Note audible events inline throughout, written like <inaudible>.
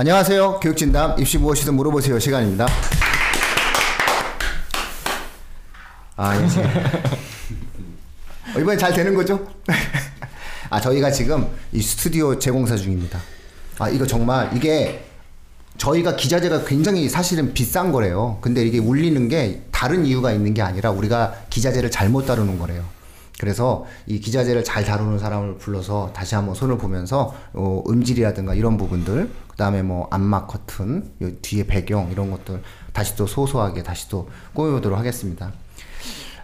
안녕하세요. 교육진담 입시 무엇이든 물어보세요 시간입니다. 아, 예. 어, 이번에 잘 되는 거죠? <laughs> 아, 저희가 지금 이 스튜디오 재공사 중입니다. 아, 이거 정말 이게 저희가 기자재가 굉장히 사실은 비싼 거래요. 근데 이게 울리는 게 다른 이유가 있는 게 아니라 우리가 기자재를 잘못 다루는 거래요. 그래서 이 기자재를 잘 다루는 사람을 불러서 다시 한번 손을 보면서 어, 음질이라든가 이런 부분들, 그 다음에 뭐 안마 커튼, 요 뒤에 배경 이런 것들 다시 또 소소하게 다시 또 꾸며보도록 하겠습니다.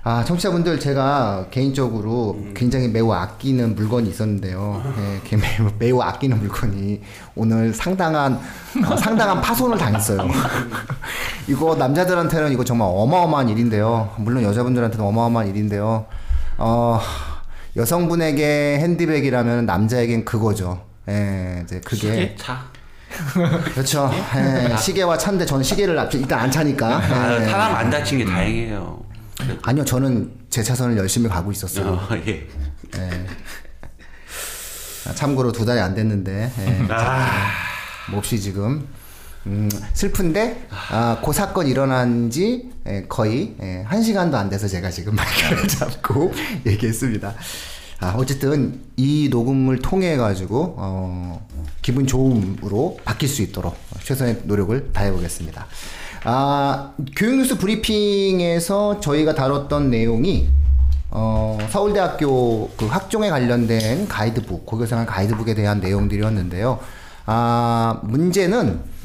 아, 청취자분들 제가 개인적으로 굉장히 매우 아끼는 물건이 있었는데요. 예, 게- 매우, 매우 아끼는 물건이 오늘 상당한 어, 상당한 파손을 당했어요. <laughs> 이거 남자들한테는 이거 정말 어마어마한 일인데요. 물론 여자분들한테는 어마어마한 일인데요. 어, 여성분에게 핸디백이라면 남자에겐 그거죠. 예, 이제 그게 시계? 차? <laughs> 그렇죠. 예, 시계와 차인데 저는 시계를 앞- 일단 안 차니까. 아, 예. 사람 안 다친 게 다행이에요. 아니요, 저는 제 차선을 열심히 가고 있었어요. 어, 예. 참고로 두 달이 안 됐는데 예. 아, 몹시 지금 음, 슬픈데 아, 그 사건 일어난 지 예, 거의 예, 한 시간도 안 돼서 제가 지금 마이크를 잡고 <laughs> 얘기했습니다. 아, 어쨌든 이 녹음을 통해 가지고 어, 기분 좋음으로 바뀔 수 있도록 최선의 노력을 다해 보겠습니다. 아, 교육뉴스 브리핑에서 저희가 다뤘던 내용이 어, 서울대학교 그 학종에 관련된 가이드북, 고교생활 가이드북에 대한 내용들이었는데요. 아, 문제는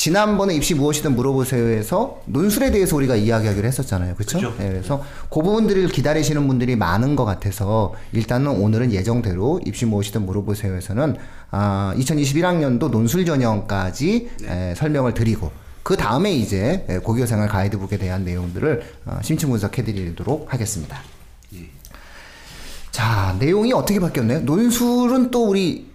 지난번에 입시 무엇이든 물어보세요에서 논술에 대해서 우리가 이야기하기로 했었잖아요. 그렇죠? 네, 그래서 그 부분들을 기다리시는 분들이 많은 것 같아서 일단은 오늘은 예정대로 입시 무엇이든 물어보세요에서는 아, 2021학년도 논술 전형까지 에, 설명을 드리고 그 다음에 이제 에, 고교생활 가이드북에 대한 내용들을 어, 심층 분석해드리도록 하겠습니다. 자 내용이 어떻게 바뀌었나요? 논술은 또 우리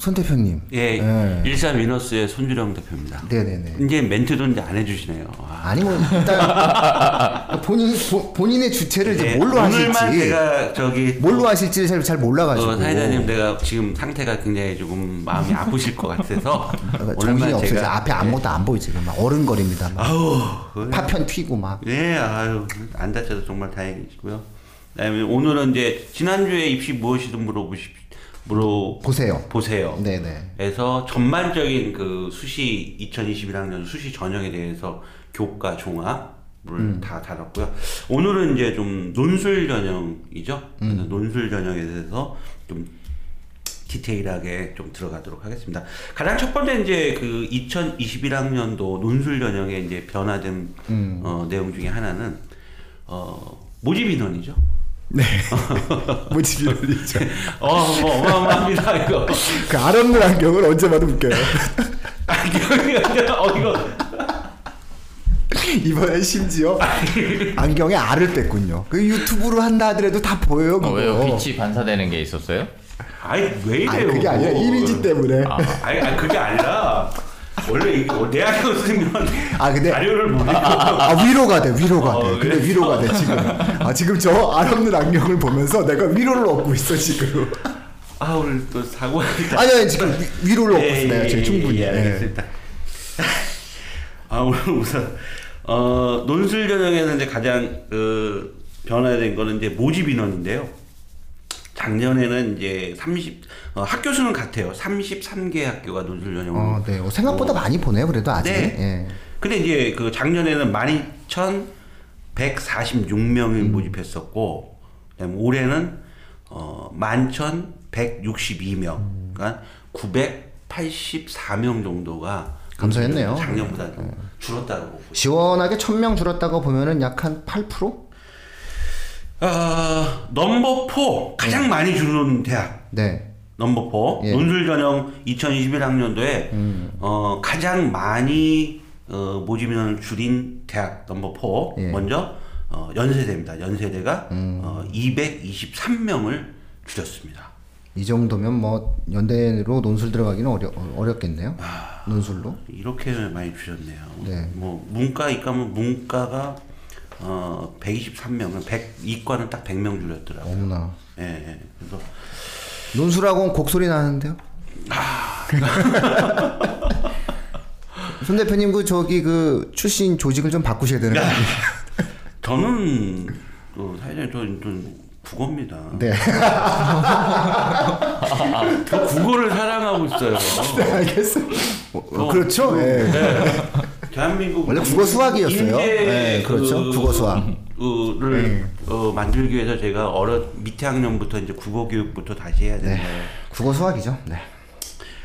손 대표님. 예, 예. 일사 위너스의 손주령 대표입니다. 네네네. 이제 멘트도 이제 안 해주시네요. 아. 아니 뭐 일단 <laughs> 본인 보, 본인의 주체를 이제 예, 뭘로 오늘만 하실지 제가 저기 뭘로 하실지 잘, 잘 몰라가지고 어, 사회자님 내가 지금 상태가 굉장히 조금 마음이 아프실 것 같아서 <laughs> 그러니까 정신이. 제가 앞에 아무것도 안 보이지. 막 어른거립니다. 막 아우 파편 튀고 막. 예, 아유, 안 다쳐서 정말 다행이시고요. 오늘은 이제 지난주에 입시 무엇이든 물어보십 물어 보세요. 보세요. 네네. 에서 전반적인 그 수시 2021학년 수시 전형에 대해서 교과 종합을 음. 다 다뤘고요. 오늘은 이제 좀 논술 전형이죠. 음. 논술 전형에 대해서 좀 디테일하게 좀 들어가도록 하겠습니다. 가장 첫 번째 이제 그 2021학년도 논술 전형의 이제 변화된 음. 어, 내용 중에 하나는 어, 모집 인원이죠. 네. <laughs> 뭐지 이러죠. 어, 뭐 어마어마합니다 이거. 그 알없는 안경을 언제 봐도 웃겨요. <laughs> 안경이 어 이거 이번엔 심지어 안경에 알을 뺐군요. 그 유튜브로 한다 하더라도 다 보여요. 어, 그거. 왜요? 빛이 반사되는 게 있었어요? 아니 왜 이래요? 아니 그게 아니라 이미지 때문에. 아. 아니, 아니 그게 아니라 원래 이게 내 안경 쓰면 아, 근데- 자료를 못 읽어. 아 위로가 돼 위로가 어, 돼 근데 그래서- 위로가 돼 지금 아 지금 저 알없는 안경을 보면서 내가 위로를 얻고 있어 지금 아 오늘 또 사고. 아니 아니 지금 위, 위로를 얻고 있어 내가 지금 충분히 예, 예. 알겠습니다. 아 오늘 우선 어, 논술 전형에서 이제 가장 그 변화된 거는 이제 모집 인원인데요. 작년에는 이제 30 어, 학교 수는 같아요. 33개 학교가 논술 전형으로 어, 네. 어, 생각보다 많이 보네요 그래도 아직 네. 예. 근데 이제 그 작년에는 12,146명을 모집했었고, 그다음에 올해는 어 11,162명, 그러니까 984명 정도가 감소했네요. 작년보다 좀 줄었다고. 시원하게 1000명 줄었다고 보면은 약 한 8%? 어, 넘버 4 가장 많이 줄은 대학. 네. 넘버 4 예. 논술 전형 2021학년도에 음. 어, 가장 많이 어, 모집 인원을 줄인 대학 넘버 4 예. 먼저 어, 연세대입니다. 연세대가 음. 어, 223명을 줄였습니다. 이 정도면 뭐 연대로 논술 들어가기는 어려, 어, 어렵겠네요. 논술로. 이렇게 많이 줄였네요. 네. 뭐 문과 이과면 문과가 어, 123명은 100 이과는 딱 100명 줄였더라고요. 어머나. 예, 예. 그래서 논술하고는 곡소리 나는데요. <laughs> 손 대표님 그 저기 그 출신 조직을 좀 바꾸셔야 되는 거 아니에요? <laughs> 저는 또 사실은 저, 저 국어입니다. 네. <laughs> 저 국어를 사랑하고 있어요. 네, 알겠어요. 어, 어, 그렇죠. 예. 네. 대한민국 원래 국어 수학이었어요. 네, 그렇죠. 그- 국어 수학. 를 네. 어, 만들기 위해서 제가 어려 밑에 학년부터 이제 국어 교육부터 다시 해야 되는 네. 국어 수학이죠. 네.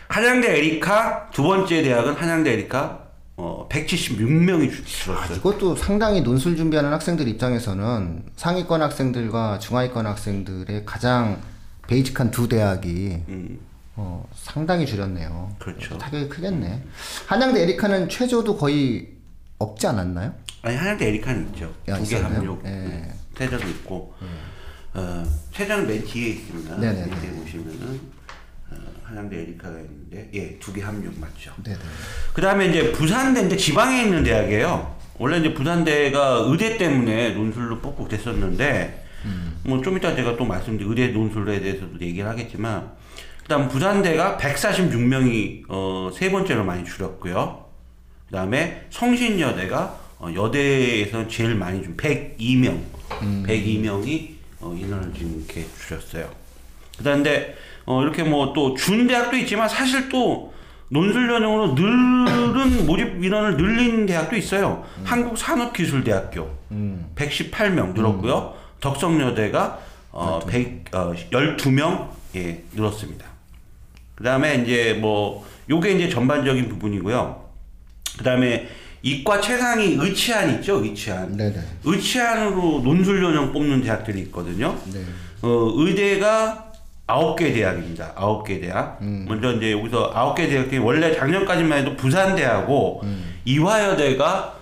한양대 에리카 두 번째 대학은 한양대 에리카 어, 176명이 줄었어요. 이것도 상당히 논술 준비하는 학생들 입장에서는 상위권 학생들과 중하위권 학생들의 가장 베이직한 두 대학이 음, 어, 상당히 줄였네요. 그렇죠. 타격이 크겠네. 한양대 에리카는 최저도 거의 없지 않았나요? 아니 한양대 에리카는 있죠. 야, 두개 있었나요? 합류. 예. 네. 세자도 있고. 어, 세자는 맨 뒤에 있습니다. 네네네. 밑에 보시면은 어, 한양대 에리카가 있는데 예, 두 개 합류 맞죠. 네네. 그 다음에 이제 부산대 이제 지방에 있는 대학이에요. 원래 이제 부산대가 의대 때문에 논술로 뽑고 됐었는데, 뭐좀 이따 제가 또 말씀드릴 의대 논술에 대해서도 얘기를 하겠지만, 그 다음 부산대가 146명이, 어, 세 번째로 많이 줄였고요. 그 다음에 성신여대가, 어, 여대에서 제일 많이 준 102명, 102명이, 어, 인원을 지금 이렇게 줄였어요. 그다음에 어 이렇게 뭐 또 준 대학도 있지만 사실 또 논술 전형으로 늘은 <laughs> 모집 인원을 늘린 대학도 있어요. 한국산업기술대학교 118명 늘었고요. 덕성여대가 어, 100, 어 12명 예, 늘었습니다. 그 다음에 이제 뭐 요게 이제 전반적인 부분이고요. 그 다음에 이과 최상위 의치안 있죠, 의치안. 네네. 의치안으로 논술 전형 뽑는 대학들이 있거든요. 네. 어, 의대가 아홉 개 대학입니다. 아홉 개 대학. 먼저 이제 여기서 아홉 개 대학이 원래 작년까지만 해도 부산대하고 이화여대가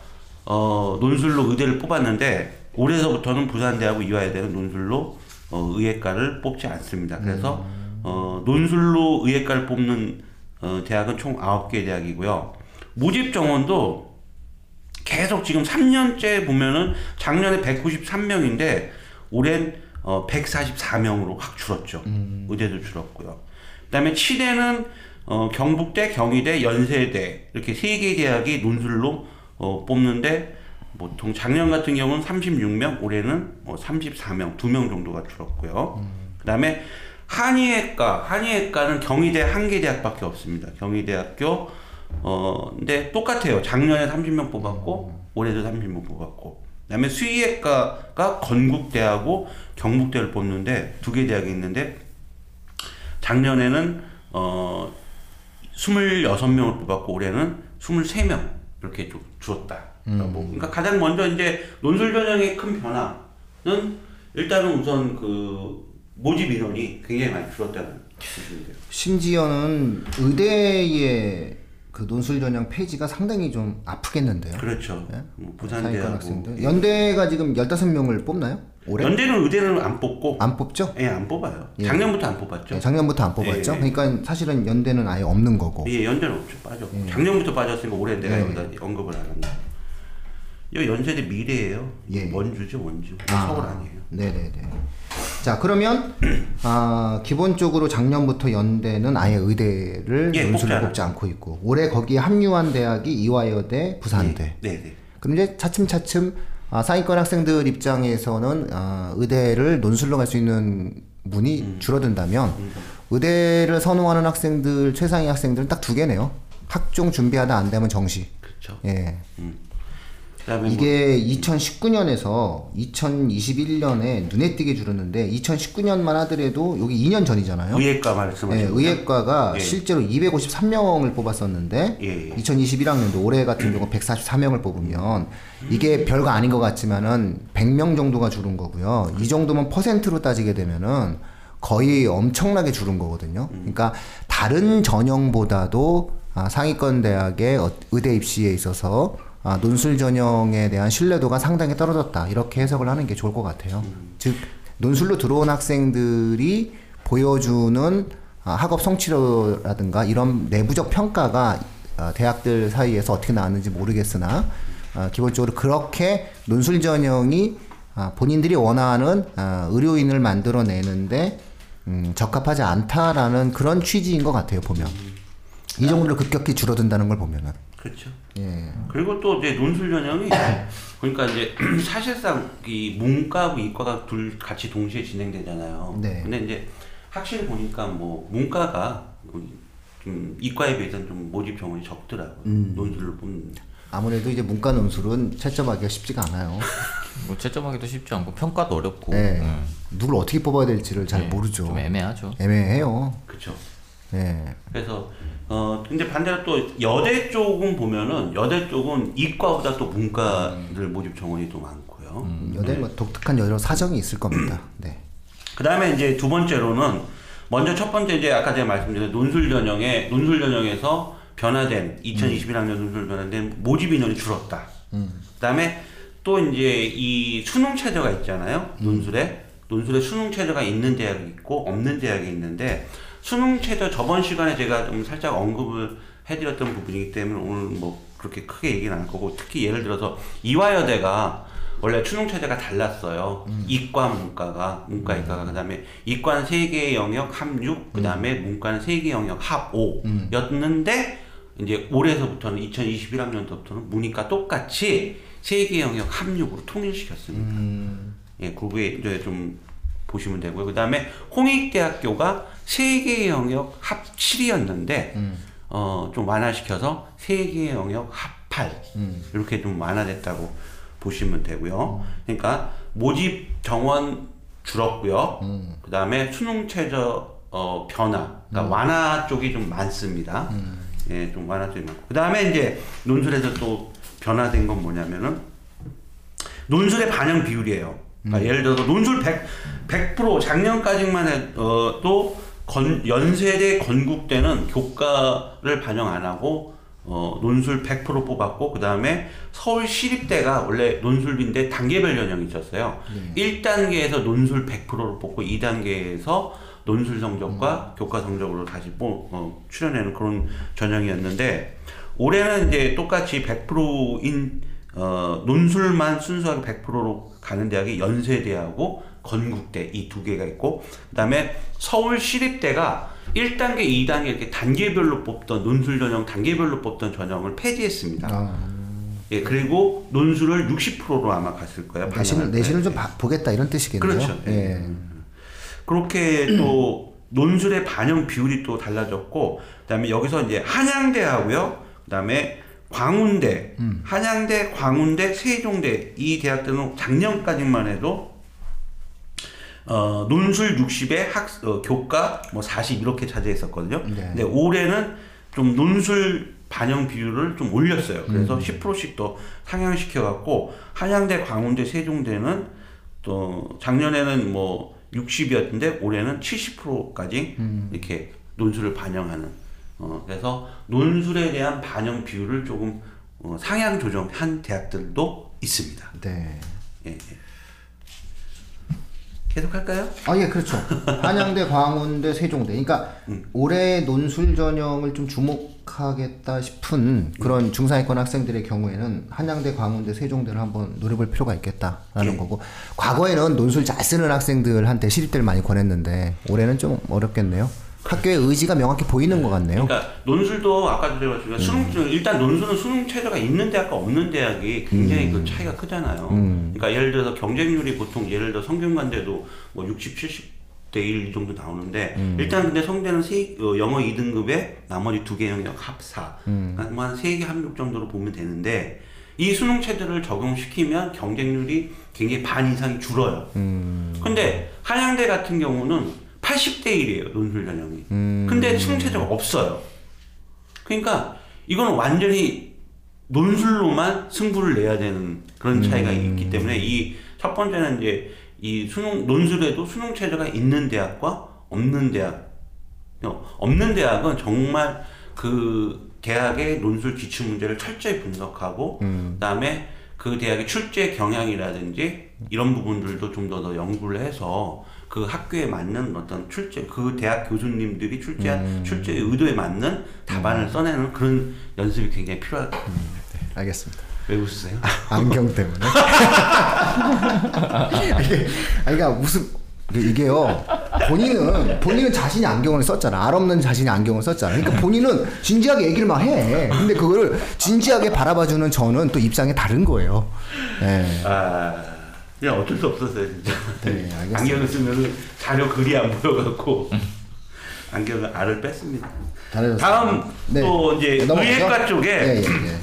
어, 논술로 의대를 뽑았는데 올해서부터는 부산대하고 이화여대는 논술로 어, 의예과를 뽑지 않습니다. 그래서 어, 논술로 의예과를 뽑는 어, 대학은 총 아홉 개 대학이고요. 모집 정원도 계속 지금 3년째 보면은 작년에 193명인데 올해는 어 144명으로 확 줄었죠. 의대도 줄었고요. 그다음에 치대는 어 경북대, 경희대, 연세대 이렇게 세 개 대학이 논술로 어 뽑는데 보통 작년 같은 경우는 36명, 올해는 뭐 34명, 2명 정도가 줄었고요. 그다음에 한의학과, 한의학과는 경희대 한개 대학밖에 없습니다. 경희대학교 어 근데 똑같아요. 작년에 30명 뽑았고 올해도 30명 뽑았고. 그 다음에 수의학과가 건국대하고 경북대를 뽑는데 두 개 대학이 있는데 작년에는 어 26명을 뽑았고 올해는 23명 이렇게 좀 줄었다. 뭐, 그러니까 가장 먼저 이제 논술 전형의 큰 변화는 일단은 우선 그 모집 인원이 굉장히 많이 줄었다는 뜻입니다. 심지어는 의대의 그 논술 전형 폐지가 상당히 좀 아프겠는데요. 그렇죠. 네? 뭐 부산대하고 학생들. 연대가 지금 15명을 뽑나요? 올해? 연대는 의대는 안 뽑고 안 뽑죠? 예, 안 뽑아요. 예. 작년부터 안 뽑았죠. 네, 작년부터 안 뽑았죠. 예. 그러니까 사실은 연대는 아예 없는 거고. 예, 연대는 없죠. 빠져. 작년부터 빠졌으니까 올해 내가 예. 여기다 언급을 안 한다. 이 연세대 미래예요. 예. 원주죠, 원주. 아. 서울 아니에요. 네 네 네. 자 그러면 <clears throat> 아, 기본적으로 작년부터 연대는 아예 의대를 예, 논술로. 뽑지 않고 있고 올해 거기에 합류한 대학이 이화여대, 부산대. 네, 네. 그럼 이제 차츰차츰 아, 상위권 학생들 입장에서는 아, 의대를 논술로 갈 수 있는 문이 음. 줄어든다면 의대를 선호하는 학생들 최상위 학생들은 딱 두 개네요. 학종 준비하다 안 되면 정시. 그렇죠. 예. 뭐 이게 2019년에서 2021년에 눈에 띄게 줄었는데 2019년만 하더라도 여기 2년 전이잖아요. 뭐 의예과 예, 말씀하시는 거예요? 의예과가 예. 실제로 253명을 뽑았었는데 예, 예. 2021학년도 올해 같은 경우 144명을 뽑으면 이게 별거 아닌 것 같지만은 100명 정도가 줄은 거고요. 이 정도면 퍼센트로 따지게 되면은 거의 엄청나게 줄은 거거든요. 그러니까 다른 전형보다도 아, 상위권 대학의 어- 의대 입시에 있어서 아, 논술 전형에 대한 신뢰도가 상당히 떨어졌다. 이렇게 해석을 하는 게 좋을 것 같아요. 즉 논술로 들어온 학생들이 보여주는 아, 학업 성취도라든가 이런 내부적 평가가 아, 대학들 사이에서 어떻게 나왔는지 모르겠으나 아, 기본적으로 그렇게 논술 전형이 아, 본인들이 원하는 아, 의료인을 만들어내는데 음, 적합하지 않다라는 그런 취지인 것 같아요 보면 이 정도로 급격히 줄어든다는 걸 보면은 그렇죠. 예. 그리고 또 이제 논술 전형이 <laughs> 그러니까 이제 <clears throat> 사실상 이 문과하고 이과가 둘 같이 동시에 진행되잖아요. 네. 근데 이제 확실히 보니까 뭐 문과가 좀 이과에 비해서는 좀 모집 정원이 적더라고요. 음. 논술로 뽑는. 아무래도 이제 문과 논술은 채점하기가 쉽지가 않아요. <laughs> 뭐 채점하기도 쉽지 않고 평가도 어렵고. 네. 음. 누굴 어떻게 뽑아야 될지를 잘 네, 모르죠. 좀 애매하죠. 애매해요. 그렇죠. 예. 그래서 어 근데 반대로 또 여대 쪽은 보면은 여대 쪽은 이과보다 또 문과들 모집 정원이 또 많고요. 여대는 뭐 독특한 여러 사정이 있을 겁니다. <clears throat> 네. 그 다음에 이제 두 번째로는 먼저 첫 번째 이제 아까 제가 말씀드린 논술 전형에 논술 전형에서 변화된 2021학년 논술 변화된 모집 인원이 줄었다. 그 다음에 또 이제 이 수능 체제가 있잖아요. 논술에 논술에 수능 체제가 있는 대학이 있고 없는 대학이 있는데 수능 체제 저번 시간에 제가 좀 살짝 언급을 해드렸던 부분이기 때문에 오늘 뭐 그렇게 크게 얘기는 안할 거고 특히 예를 들어서 이화여대가 원래 수능 체제가 달랐어요. 이과 문과가 문과 이과가 그다음에 이과는 세 개의 영역 합 6 그다음에 문과는 세 개의 영역 합 5였는데 이제 올해서부터는 2021학년도부터는 문이과 똑같이 세 개의 영역 합 6으로 통일시켰습니다. 음. 예, 그게 이제 좀 보시면 되고요. 그 다음에 홍익대학교가 세 개의 영역 합 7이었는데 어, 좀 완화시켜서 세 개의 영역 합 8. 이렇게 좀 완화됐다고 보시면 되고요. 그러니까 모집 정원 줄었고요. 그 다음에 수능 최저 어, 변화, 그러니까 완화 쪽이 좀 많습니다. 예, 좀 완화 쪽이 많고. 그 다음에 이제 논술에서 또 변화된 건 뭐냐면은 논술의 반영 비율이에요. 그러니까 예를 들어서 논술 100, 100% 작년까지만 해도 건, 연세대 건국대는 교과를 반영 안 하고 어, 논술 100% 뽑았고 그 다음에 서울 시립대가 원래 논술인데 단계별 전형이 있었어요. 1단계에서 논술 100%를 뽑고 2단계에서 논술 성적과 교과 성적으로 다시 뽑, 어, 출연하는 그런 전형이었는데 올해는 이제 똑같이 100%인 어, 논술만 순수하게 100%로 가는 대학이 연세대하고 건국대 이 두 개가 있고 그다음에 서울 시립대가 1단계, 2단계 이렇게 단계별로 뽑던 논술 전형 단계별로 뽑던 전형을 폐지했습니다. 아, 예, 그리고 논술을 60%로 아마 갔을 거예요. 내신을. 내신을 좀 봐- 보겠다 이런 뜻이겠네요. 그렇죠. 예. 그렇게 또 논술의 반영 비율이 또 달라졌고 그다음에 여기서 이제 한양대하고요. 그다음에 광운대, 한양대, 광운대, 세종대 이 대학들은 작년까지만 해도 어, 논술 60에 학 어, 교과 뭐 40 이렇게 차지했었거든요. 네. 근데 올해는 좀 논술 반영 비율을 좀 올렸어요. 그래서 10%씩 더 상향시켜 갖고 한양대, 광운대, 세종대는 또 작년에는 뭐 60이었는데 올해는 70%까지 이렇게 논술을 반영하는 어 그래서 논술에 대한 반영 비율을 조금 어, 상향 조정한 대학들도 있습니다. 네. 예, 예. 계속 할까요? 아, 예, 그렇죠. <laughs> 한양대, 광운대, 세종대. 그러니까 올해 논술 전형을 좀 주목하겠다 싶은 그런 중상위권 학생들의 경우에는 한양대, 광운대, 세종대를 한번 노려볼 필요가 있겠다라는 거고 과거에는 논술 잘 쓰는 학생들한테 시립대를 많이 권했는데 올해는 좀 어렵겠네요. 학교의 의지가 명확히 보이는 것 같네요. 그러니까 논술도 아까도 제가 말씀드린 수능 일단 논술은 수능 체제가 있는 대학과 없는 대학이 굉장히 그 차이가 크잖아요. 그러니까 예를 들어서 경쟁률이 보통 예를 들어 성균관대도 뭐 60, 70 대 1 정도 나오는데 일단 근데 성대는 세, 어, 영어 2등급에 나머지 두 개 영역 합사. 그러니까 뭐한 3개 합육 정도로 보면 되는데 이 수능 체제를 적용시키면 경쟁률이 굉장히 반 이상이 줄어요. 근데 한양대 같은 경우는 80대 1이에요 논술 전형이. 근데 수능 체제가 없어요. 그러니까 이거는 완전히 논술로만 승부를 내야 되는 그런 차이가 있기 때문에 이 첫 번째는 이제 이 수능 논술에도 수능 체제가 있는 대학과 없는 대학 어, 없는 대학은 정말 그 대학의 논술 기출 문제를 철저히 분석하고 그다음에 그 대학의 출제 경향이라든지 이런 부분들도 좀 더 더 연구를 해서 그 학교에 맞는 어떤 출제 그 대학 교수님들이 출제한 출제 의도에 맞는 답안을 써내는 그런 연습이 굉장히 필요할 것 같아요. 알겠습니다. 왜 웃으세요? 안경 때문에. <laughs> 이게, 아니, 그러니까 무슨 이게요. 본인은 본인은 자신이 안경을 썼잖아. 알 없는 자신이 안경을 썼잖아. 그러니까 본인은 진지하게 얘기를 막 해. 근데 그거를 진지하게 바라봐주는 저는 또 입장이 다른 거예요. 예. 아, 그냥 어쩔 수 없었어요, 진짜. 네. <laughs> 안경을 쓰면 자료 글이 안 보여갖고 안경을 알을 뺐습니다. 잘해줬어요. 다음 네. 또 이제 넘어가죠? 의예과 쪽에 예, 예, 예.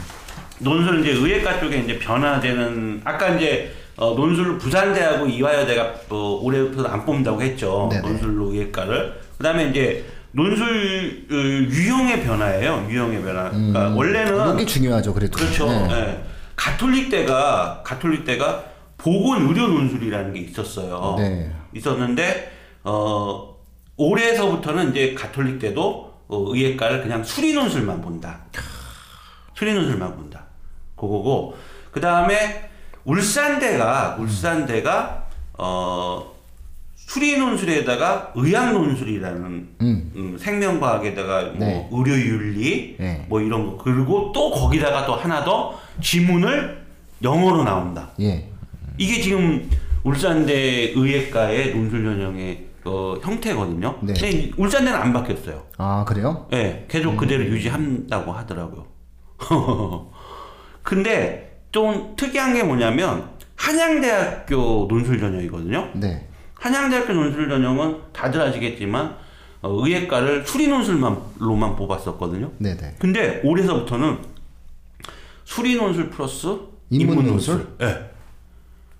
논술 이제 의예과 쪽에 이제 변화되는 아까 이제 어, 논술 부산대하고 이화여대가 어, 올해부터 안 뽑는다고 했죠. 네네. 논술로 의예과를. 그다음에 이제 논술 어, 유형의 변화예요. 유형의 변화. 그러니까 원래는 이게 중요하죠, 그래도. 그렇죠. 네. 예. 가톨릭대가 가톨릭대가 보건 의료 논술이라는 게 있었어요. 네. 있었는데 어 올해서부터는 이제 가톨릭대도 어, 의예과를 그냥 수리 논술만 본다. 수리 논술만 본다. 그거고 그 다음에 울산대가 울산대가 어 수리 논술에다가 의학 논술이라는 음. 음, 생명과학에다가 뭐 네. 의료 윤리 네. 뭐 이런 거 그리고 또 거기다가 또 하나 더 지문을 영어로 나온다. 예. 이게 지금 울산대 의예과의 논술 전형의 어, 형태거든요. 네. 근데 울산대는 안 바뀌었어요. 아, 그래요? 예, 계속 그대로 유지한다고 하더라고요. <laughs> 근데 좀 특이한 게 뭐냐면 한양대학교 논술 전형이거든요. 네. 한양대학교 논술 전형은 다들 아시겠지만 어, 의예과를 수리 논술만로만 뽑았었거든요. 네, 네. 근데 올해서부터는 수리 논술 플러스 인문 인문 논술? 논술. 예.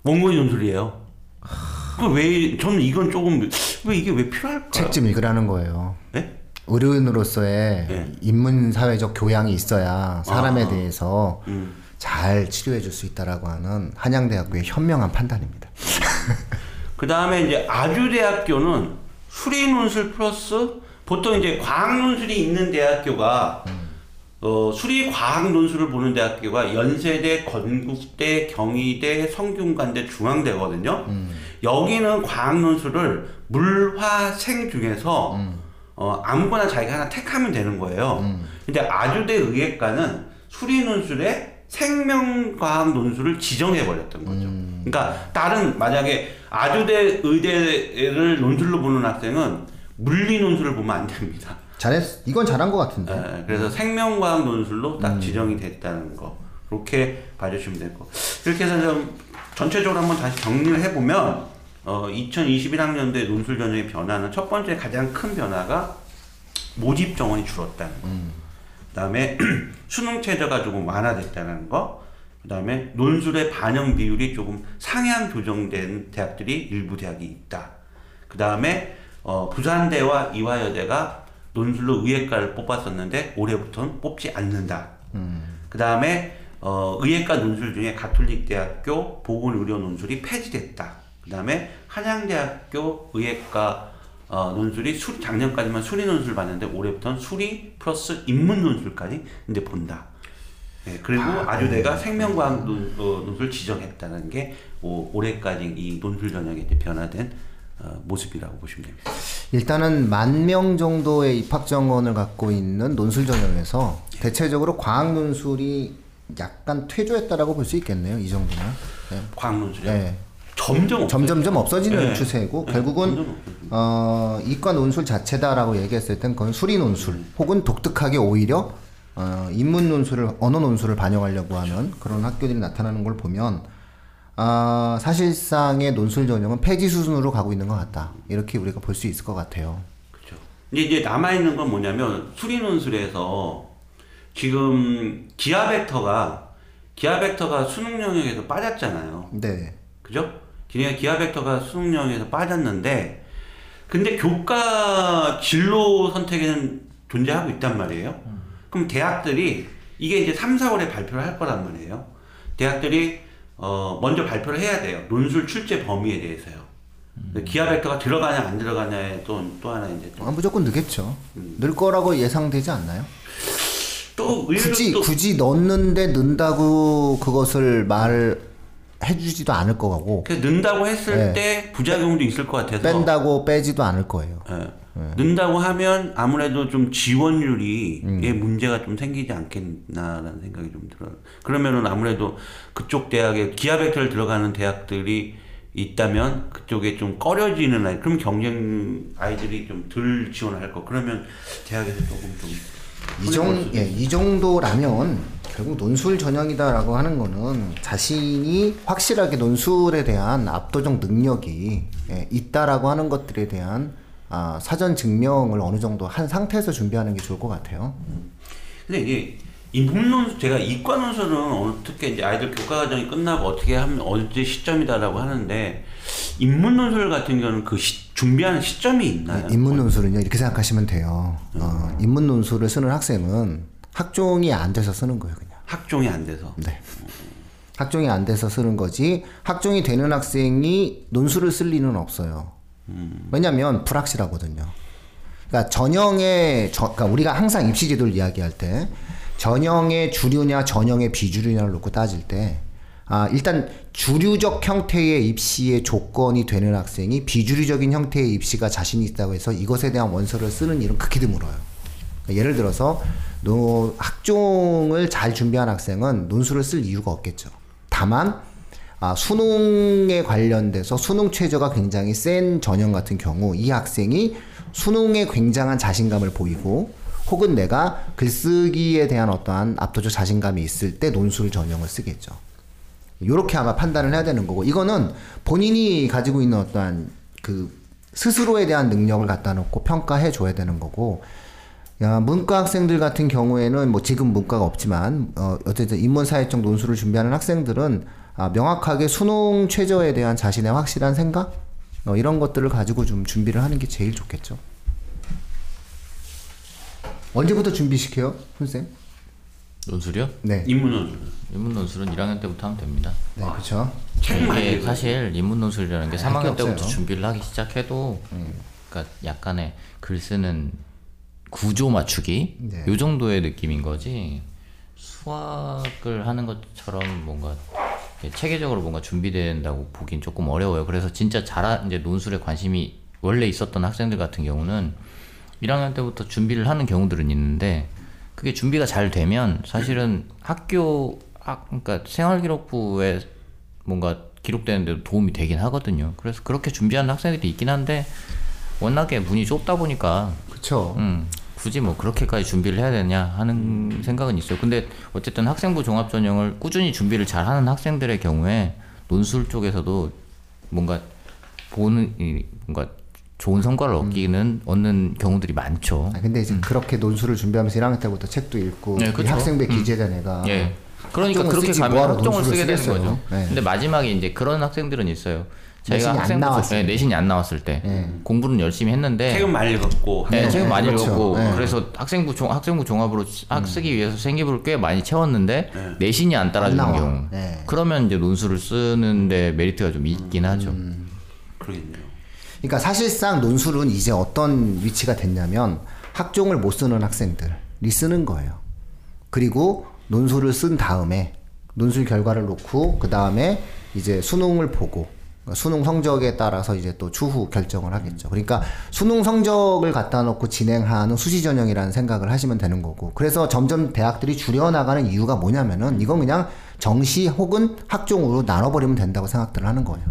원고의 논술이에요. 그왜 저는 이건 조금 왜 이게 왜 필요할까? 책좀 읽으라는 거예요. 네? 의료인으로서의 네. 인문 사회적 교양이 있어야 사람에 아. 대해서 음. 잘 치료해 줄 수 있다라고 하는 한양대학교의 현명한 판단입니다. <laughs> 그 다음에 이제 아주대학교는 수리 논술 플러스 보통 이제 과학 논술이 있는 대학교가 어, 수리 과학 논술을 보는 대학교가 연세대, 건국대, 경희대, 성균관대, 중앙대거든요. 여기는 과학 논술을 물화생 중에서 어, 아무거나 자기가 하나 택하면 되는 거예요. 근데 아주대 의예과는 수리 논술에 생명과학 논술을 지정해 버렸던 거죠. 그러니까 다른 만약에 아주대 의대를 논술로 보는 학생은 물리 논술을 보면 안 됩니다. 잘했, 이건 잘한 것 같은데. 예, 그래서 생명과학 논술로 딱 지정이 됐다는 거 그렇게 봐주시면 될 거. 이렇게 해서 좀 전체적으로 한번 다시 정리를 해보면 어, 2021학년도에 논술 전형의 변화는 첫 번째 가장 큰 변화가 모집 정원이 줄었다는 거. 그다음에 <clears throat> 수능 체제가 조금 완화됐다는 거. 그다음에 논술의 반영 비율이 조금 상향 조정된 대학들이 일부 대학이 있다. 그다음에 어, 부산대와 이화여대가 논술로 의예과를 뽑았었는데 올해부터는 뽑지 않는다. 그다음에 어, 의예과 논술 중에 가톨릭대학교 보건의료 논술이 폐지됐다. 그 다음에 한양대학교 의예과 어, 논술이 수, 작년까지만 수리 논술 봤는데 올해부터는 수리 플러스 인문 논술까지 이제 본다. 네, 그리고 아, 주대가 생명과학 논, 어, 논술 지정했다는 게 오, 올해까지 이 논술 이제 변화된 어, 모습이라고 보시면 됩니다. 일단은 만 명 정도의 입학 정원을 갖고 있는 논술 전형에서 대체적으로 과학 논술이 약간 퇴조했다라고 볼 수 있겠네요. 이 정도면. 네. 과학 논술이요. 네. 점점. 점점점 없어지는 네. 추세고 네, 결국은. 어, 이과 논술 자체다라고 얘기했을 땐 그건 수리 논술 혹은 독특하게 오히려 어, 인문 논술을 언어 논술을 반영하려고 하는 그런 학교들이 나타나는 걸 보면 아, 사실상의 논술 전형은 폐지 수준으로 가고 있는 것 같다 이렇게 우리가 볼 수 있을 것 같아요. 그렇죠. 근데 이제 남아 있는 건 뭐냐면 수리 논술에서 지금 기하 벡터가 기하 벡터가 수능 영역에서 빠졌잖아요. 네. 그죠? 기하 기하 벡터가 수능 영역에서 빠졌는데 근데 교과 진로 선택에는 존재하고 있단 말이에요. 그럼 대학들이 이게 이제 3, 4월에 발표를 할 거란 말이에요. 대학들이 어 먼저 발표를 해야 돼요. 논술 출제 범위에 대해서요. 기하 벡터가 들어가냐 안 들어가냐에 또, 또 하나 이제 또 아, 무조건 늦겠죠. 늘 거라고 예상되지 않나요? 또 굳이 또 굳이 넣는데 는다고 그것을 말 해주지도 않을 거고 그 는다고 했을 네. 때 부작용도 있을 것 같아서 뺀다고 빼지도 않을 거예요. 예. 는다고 하면 아무래도 좀 지원율이 음. 에 문제가 좀 생기지 않겠나라는 생각이 좀 들어요. 그러면은 아무래도 그쪽 대학에 기하 벡터를 들어가는 대학들이 있다면 그쪽에 좀 꺼려지는 아이 그럼 경쟁 아이들이 좀 덜 지원할 거 그러면 대학에서 조금 좀 이, 정, 예, 이 정도라면 결국 논술 전형이다라고 하는 거는 자신이 확실하게 논술에 대한 압도적 능력이 예, 있다라고 하는 것들에 대한 아, 사전 증명을 어느 정도 한 상태에서 준비하는 게 좋을 것 같아요. 근데 이게 인문논 제가 이과 논술은 어떻게 이제 아이들 교과 과정이 끝나고 어떻게 하면 언제 시점이다라고 하는데 인문 논술 같은 경우는 그 시, 준비하는 시점이 있나요? 네, 인문 논술은요 이렇게 생각하시면 돼요. 어, 인문 논술을 쓰는 학생은 학종이 안 돼서 쓰는 거예요, 그냥. 학종이 안 돼서. 네. 학종이 안 돼서 쓰는 거지 학종이 되는 학생이 논술을 쓸 리는 없어요. 왜냐하면 불확실하거든요. 그러니까 전형의 저, 그러니까 우리가 항상 입시 제도를 이야기할 때 전형의 주류냐 전형의 비주류냐를 놓고 따질 때 아, 일단 주류적 형태의 입시의 조건이 되는 학생이 비주류적인 형태의 입시가 자신이 있다고 해서 이것에 대한 원서를 쓰는 일은 극히 드물어요. 그러니까 예를 들어서 노, 학종을 잘 준비한 학생은 논술을 쓸 이유가 없겠죠. 다만 아, 수능에 관련돼서 수능 최저가 굉장히 센 전형 같은 경우 이 학생이 수능에 굉장한 자신감을 보이고 혹은 내가 글쓰기에 대한 어떠한 압도적 자신감이 있을 때 논술 전형을 쓰겠죠. 요렇게 아마 판단을 해야 되는 거고 이거는 본인이 가지고 있는 어떠한 그 스스로에 대한 능력을 갖다 놓고 평가해 줘야 되는 거고 야, 문과 학생들 같은 경우에는 뭐 지금 문과가 없지만 어, 어쨌든 인문사회적 논술을 준비하는 학생들은 아, 명확하게 수능 최저에 대한 자신의 확실한 생각 어, 이런 것들을 가지고 좀 준비를 하는 게 제일 좋겠죠. 언제부터 준비시켜요, 선생? 논술이요? 네, 인문 논술. 인문 논술은 1학년 때부터 하면 됩니다. 네, 그렇죠. 이게. 사실 인문 논술이라는 게 네, 할게 3학년 때부터 없어요. 준비를 하기 시작해도 그러니까 약간의 글 쓰는 구조 맞추기 네. 요 정도의 느낌인 거지 수학을 하는 것처럼 뭔가 체계적으로 뭔가 준비된다고 보긴 조금 어려워요. 그래서 진짜 잘 이제 논술에 관심이 원래 있었던 학생들 같은 경우는 1학년 때부터 준비를 하는 경우들은 있는데 그게 준비가 잘 되면 사실은 학교 학 그러니까 생활기록부에 뭔가 기록되는데도 도움이 되긴 하거든요. 그래서 그렇게 준비하는 학생들이 있긴 한데 워낙에 문이 좁다 보니까 그렇죠. 음, 굳이 뭐 그렇게까지 준비를 해야 되냐 하는 생각은 있어요. 근데 어쨌든 학생부 종합 전형을 꾸준히 준비를 잘 하는 학생들의 경우에 논술 쪽에서도 뭔가 보는 이 뭔가 좋은 성과를 얻기는 얻는 경우들이 많죠. 아, 근데 이제 그렇게 논술을 준비하면서 1학년 때부터 책도 읽고 네, 이 그쵸. 학생배 음. 기재된 애가 예. 그러니까 그렇게 가면 학종을 쓰게 되는. 거죠. 네. 근데 마지막에 이제 그런 학생들은 있어요. 내신이 자기가 안 나왔을 네, 때. 내신이 안 나왔을 때 공부는 열심히 했는데 책은 많이 읽었고. 네, 네, 책은 많이 그렇죠. 읽었고 네. 그래서 학생부 종 학생부 종합으로 학 쓰기 위해서 생기부를 꽤 많이 채웠는데 내신이 안 따라주는 안. 경우 네. 그러면 이제 논술을 쓰는데 메리트가 좀 있긴 하죠. 음. 그러겠네요. 그러니까 사실상 논술은 이제 어떤 위치가 됐냐면 학종을 못 쓰는 학생들이 쓰는 거예요. 그리고 논술을 쓴 다음에 논술 결과를 놓고 그 다음에 이제 수능을 보고 수능 성적에 따라서 이제 또 추후 결정을 하겠죠. 그러니까 수능 성적을 갖다 놓고 진행하는 수시 전형이라는 생각을 하시면 되는 거고. 그래서 점점 대학들이 줄여나가는 이유가 뭐냐면은 이건 그냥 정시 혹은 학종으로 나눠버리면 된다고 생각들을 하는 거예요.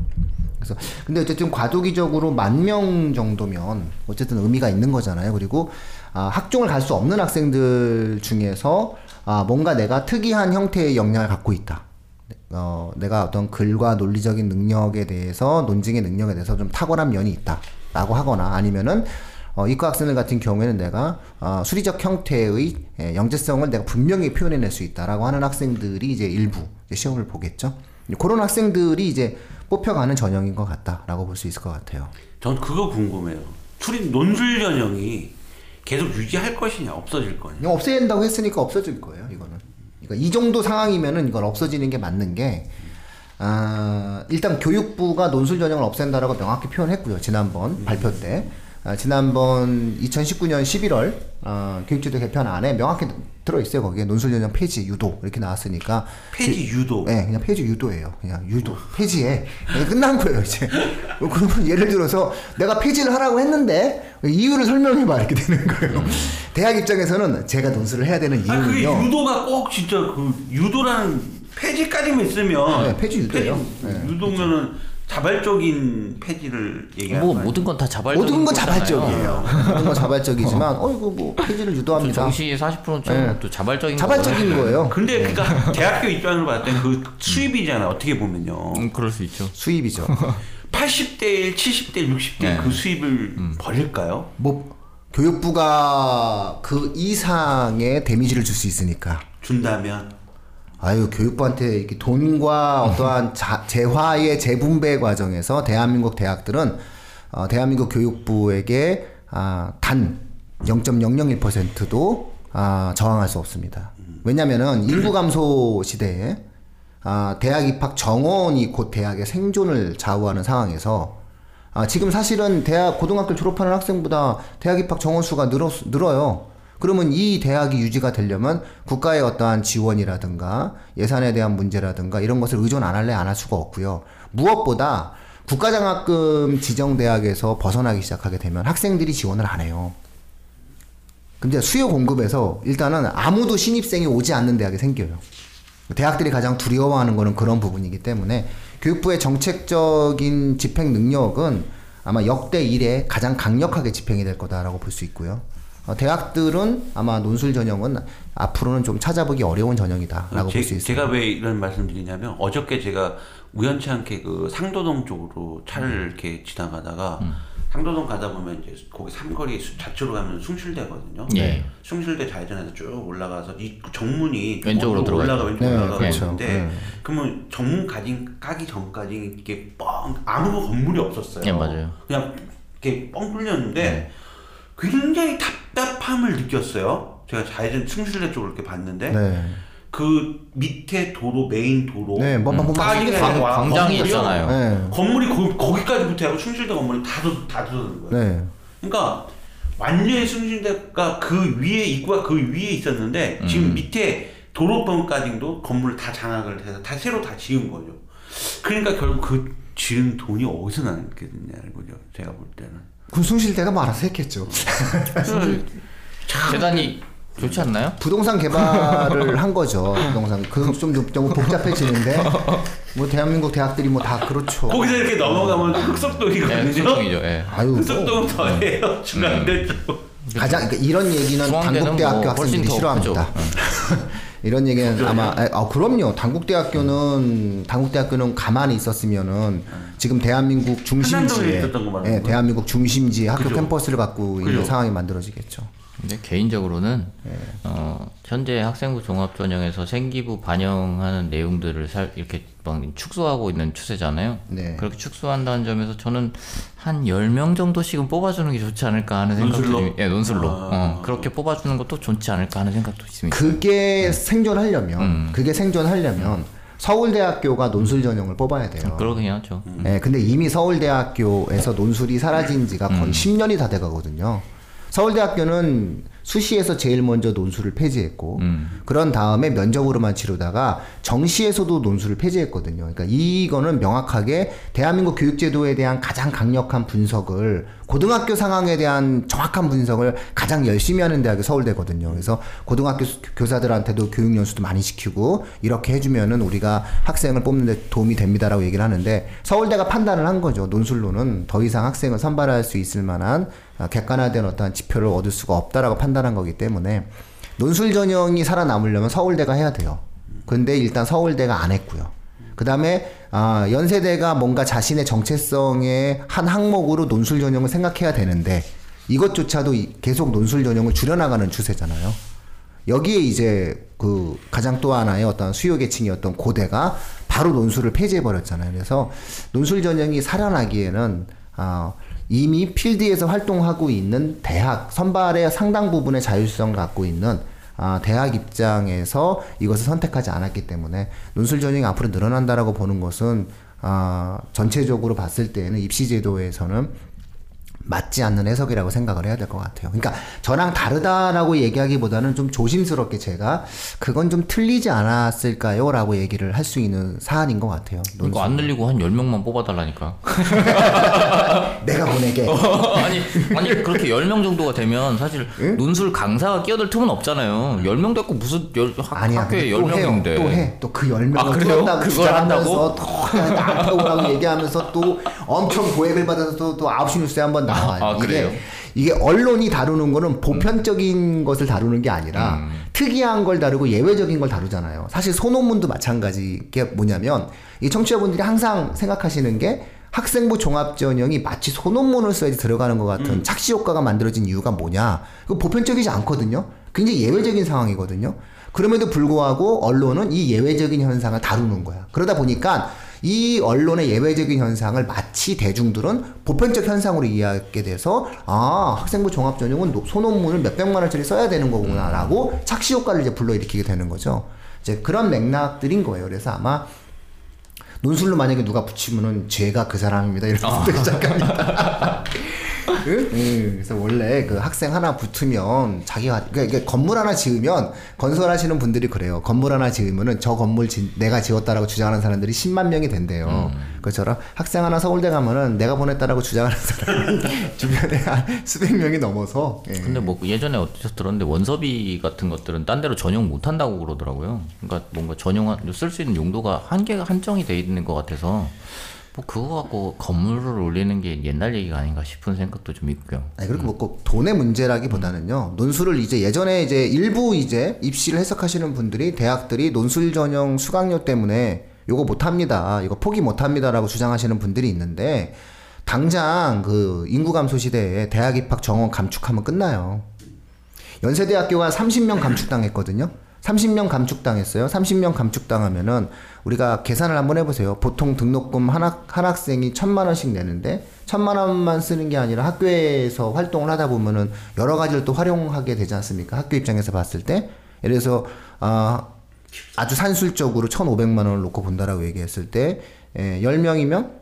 그래서 근데 어쨌든 과도기적으로 만 명 정도면 어쨌든 의미가 있는 거잖아요. 그리고 아, 학종을 갈 수 없는 학생들 중에서 아, 뭔가 내가 특이한 형태의 역량을 갖고 있다. 어, 내가 어떤 글과 논리적인 능력에 대해서 논증의 능력에 대해서 좀 탁월한 면이 있다라고 하거나 아니면은 어, 이과 학생들 같은 경우에는 내가 어, 수리적 형태의 예, 영재성을 내가 분명히 표현해낼 수 있다라고 하는 학생들이 이제 일부 이제 시험을 보겠죠. 그런 학생들이 이제 뽑혀가는 전형인 것 같다라고 볼 수 있을 것 같아요. 전 그거 궁금해요. 출입 논술 전형이 계속 유지할 것이냐 없어질 거냐. 없애야 된다고 했으니까 없어질 거예요. 그러니까 이 정도 상황이면은 이건 없어지는 게 맞는 게, 아, 일단 교육부가 논술 전형을 없앤다라고 명확히 표현했고요, 지난번 발표 때. 아, 지난번 2019년 11월 어, 교육제도 개편 안에 명확히 들어있어요. 거기에 논술 전형 폐지, 유도 이렇게 나왔으니까 폐지 유도. 네, 그냥 폐지 유도예요. 그냥 유도. 폐지에. 그냥 끝난 거예요, 이제. 그러면 예를 들어서 내가 폐지를 하라고 했는데 이유를 설명해봐 이렇게 되는 거예요. 대학 입장에서는 제가 논술을 해야 되는 아 그게 이유는요. 유도가 꼭 진짜 그 유도라는 폐지까지만 있으면 네, 폐지 유도예요. 폐지 네, 유도면은 자발적인 폐지를 얘기하는 뭐거 모든 건 다 자발적인 모든 건 거잖아요. 자발적이에요. 모든 건 자발적이지만 어이구 뭐 폐지를 또 유도합니다. 정시 40%는 좀 네. 또 자발적인 자발적인 거예요. 근데 그러니까 대학교 입장으로 봤을 때 그 수입이잖아 어떻게 보면요. 음, 그럴 수 있죠. 수입이죠. 80대 1, 70대 1, 60대 네. 그 수입을 버릴까요? 뭐 교육부가 그 이상의 데미지를 줄 수 있으니까. 준다면 아유 교육부한테 이렇게 돈과 어떠한 자, 재화의 재분배 과정에서 대한민국 대학들은 어, 대한민국 교육부에게 아, 단 0.001%도 아, 저항할 수 없습니다. 왜냐하면은 인구 감소 시대에 아, 대학 입학 정원이 곧 대학의 생존을 좌우하는 상황에서 아, 지금 사실은 대학 고등학교 졸업하는 학생보다 대학 입학 정원 수가 늘어, 늘어요. 그러면 이 대학이 유지가 되려면 국가의 어떠한 지원이라든가 예산에 대한 문제라든가 이런 것을 의존 안 할래 안 할 수가 없고요. 무엇보다 국가장학금 지정 대학에서 벗어나기 시작하게 되면 학생들이 지원을 안 해요. 근데 수요 공급에서 일단은 아무도 신입생이 오지 않는 대학이 생겨요. 대학들이 가장 두려워하는 거는 그런 부분이기 때문에 교육부의 정책적인 집행 능력은 아마 역대 이래 가장 강력하게 집행이 될 거다라고 볼 수 있고요. 어, 대학들은 아마 논술 전형은 앞으로는 좀 찾아보기 어려운 전형이다라고 제, 볼수 있습니다. 제가 왜 이런 말씀드리냐면 어저께 제가 우연치 않게 그 상도동 쪽으로 차를 이렇게 지나가다가 상도동 가다 보면 이제 거기 삼거리 수- 좌측으로 가면 숭실대거든요. 예. 숭실대 좌회전에서 쭉 올라가서 이 정문이 왼쪽으로 뭐 올라가. 왼쪽 네, 올라가 그렇죠. 있는데 네. 그러면 정문 가진 까기 전까지 이게 뻥 아무 건물이 없었어요. 예, 맞아요. 그냥 이렇게 뻥 뚫렸는데 굉장히 답답함을 느꼈어요. 제가 좌회전 숭실대 쪽으로 이렇게 봤는데 네. 그 밑에 도로 메인 도로 네, 뭐, 뭐, 뭐, 아니라 광- 광장이. 있잖아요. 네. 건물이 거, 거기까지부터 하고 숭실대 건물이 다, 들- 다 들어오는 거예요. 네. 그러니까 완전히 숭실대가 그 위에 입구가 그 위에 있었는데 지금 밑에 도로변까지도 건물을 다 장악을 해서 다 새로 다 지은 거죠. 그러니까 결국 그 지은 돈이 어디서 나겠느냐는 거죠. 제가 볼 때는. 그럼 숭실대가 뭐 알아서 했겠죠. 재단이 좋지 않나요? 부동산 개발을 <laughs> 한 거죠. 부동산 그좀 너무 복잡해지는데 뭐 대한민국 대학들이 뭐 다 그렇죠. 거기서 이렇게 넘어가면 네, 흑석동이거든요. 흑석동이죠. 예. 아유 뭐 흑석동은 더해요. 중간대 쪽. 가장 그러니까 이런 얘기는 단국대학교 뭐 학생들이 더 싫어합니다. <laughs> 이런 얘기는 아마 아, 아, 그럼요. 단국대학교는 단국대학교는 가만히 있었으면은 지금 대한민국 중심지에 있었던 거 말하는 예, 거예요? 대한민국 중심지 학교 그죠. 캠퍼스를 갖고 있는 그죠. 상황이 만들어지겠죠. 근데 개인적으로는 네. 어, 현재 학생부 종합 전형에서 생기부 반영하는 내용들을 살 이렇게 막 축소하고 있는 추세잖아요. 네. 그렇게 축소한다는 점에서 저는 한 10명 정도씩은 뽑아주는 게 좋지 않을까 하는 생각도 논술로? 좀- 예, 논술로. 아. 어, 그렇게 뽑아주는 것도 좋지 않을까 하는 생각도 있습니다. 그게 생존하려면 음. 그게 생존하려면 서울대학교가 논술 전형을 뽑아야 돼요. 그러긴 하죠. 예, 근데 이미 서울대학교에서 논술이 사라진 지가 거의 음. 10년이 다 돼가거든요. 서울대학교는 수시에서 제일 먼저 논술을 폐지했고, 음. 그런 다음에 면접으로만 치르다가 정시에서도 논술을 폐지했거든요. 그러니까 이거는 명확하게 대한민국 교육제도에 대한 가장 강력한 분석을 고등학교 상황에 대한 정확한 분석을 가장 열심히 하는 대학이 서울대거든요. 그래서 고등학교 수- 교사들한테도 교육 연수도 많이 시키고 이렇게 해주면은 우리가 학생을 뽑는데 도움이 됩니다라고 얘기를 하는데 서울대가 판단을 한 거죠. 논술로는 더 이상 학생을 선발할 수 있을 만한 아, 객관화된 어떠한 지표를 얻을 수가 없다라고 판 단한 거기 때문에 논술 전형이 살아남으려면 서울대가 해야 돼요. 근데 일단 서울대가 안 했고요. 그 다음에 아, 연세대가 뭔가 자신의 정체성의 한 항목으로 논술 전형을 생각해야 되는데 이것조차도 이- 계속 논술 전형을 줄여나가는 추세잖아요. 여기에 이제 그 가장 또 하나의 어떤 수요 계층이었던 고대가 바로 논술을 폐지해 버렸잖아요. 그래서 논술 전형이 살아나기에는 아, 이미 필드에서 활동하고 있는 대학 선발의 상당 부분의 자율성 갖고 있는 아, 대학 입장에서 이것을 선택하지 않았기 때문에 논술 전형이 앞으로 늘어난다라고 보는 것은 아, 전체적으로 봤을 때는 입시 제도에서는 맞지 않는 해석이라고 생각을 해야 될 것 같아요. 그러니까 저랑 다르다라고 얘기하기보다는 좀 조심스럽게 제가 그건 좀 틀리지 않았을까요 라고 얘기를 할 수 있는 사안인 것 같아요. 이거 안 늘리고 한 10명만 뽑아달라니까. <laughs> 내가 보내게. 아니, 아니, 그렇게 10명 정도가 되면 사실 논술 강사가 끼어들 틈은 없잖아요. 10명 됐고 무슨 열, 학, 아니야. 학교에 근데 또 해요. 10명인데. 또 해. 또그 열명을 아, 그래요? 키웠다고 그걸 한다고? 또 나한테 오라고 얘기하면서 또 엄청 고액을 받아서 또, 또 9시 뉴스에 한번 나 와요. 아, 그래요? 이게, 이게 언론이 다루는 거는 보편적인 것을 다루는 게 아니라 음. 특이한 걸 다루고 예외적인 걸 다루잖아요. 사실 소논문도 마찬가지. 게 뭐냐면 이 청취자분들이 항상 생각하시는 게 학생부 종합전형이 마치 소논문을 써야지 들어가는 것 같은 음. 착시 효과가 만들어진 이유가 뭐냐? 그 보편적이지 않거든요. 굉장히 예외적인 상황이거든요. 그럼에도 불구하고 언론은 이 예외적인 현상을 다루는 거야. 그러다 보니까 이 언론의 예외적인 현상을 마치 대중들은 보편적 현상으로 이해하게 돼서 아 학생부 종합전형은 노- 소논문을 몇 백만 원짜리 써야 되는 거구나라고 착시 효과를 이제 불러일으키게 되는 거죠. 이제 그런 맥락들인 거예요. 그래서 아마 논술로 만약에 누가 붙이면은 제가 그 사람입니다 이러면서 시작합니다. <laughs> 응? 응. 그래서 원래 그 학생 하나 붙으면 자기가 그러니까 건물 하나 지으면 건설하시는 분들이 그래요. 건물 하나 지으면은 저 건물 지, 내가 지었다라고 주장하는 사람들이 10만 명이 된대요. 그처럼 학생 하나 서울대 가면은 내가 보냈다라고 주장하는 사람이 <laughs> 주변에 한 수백 명이 넘어서 예. 근데 뭐 예전에 어디서 들었는데 원서비 같은 것들은 딴 데로 전용 못 한다고 그러더라고요. 그러니까 뭔가 전용한 쓸수 있는 용도가 한계가 한정이 돼 있는 것 같아서 뭐 그거 갖고 건물을 올리는 게 옛날 얘기가 아닌가 싶은 생각도 좀 있고요. 아니 그리고 뭐꼭 돈의 문제라기보다는요 논술을 이제 예전에 이제 일부 이제 입시를 해석하시는 분들이 대학들이 논술 전형 수강료 때문에 요거 못 합니다 이거 포기 못 합니다라고 주장하시는 분들이 있는데 당장 그 인구 감소 시대에 대학 입학 정원 감축하면 끝나요 연세대학교가 30명 감축당했거든요. 30명 감축당했어요. 30명 감축당하면은 우리가 계산을 한번 해보세요. 보통 등록금 한, 학, 한 학생이 천만 원씩 내는데 천만 원만 쓰는 게 아니라 학교에서 활동을 하다 보면은 여러 가지를 또 활용하게 되지 않습니까? 학교 입장에서 봤을 때 예를 들어서 아 아주 산술적으로 1,500만 원을 놓고 본다라고 얘기했을 때 예, 10명이면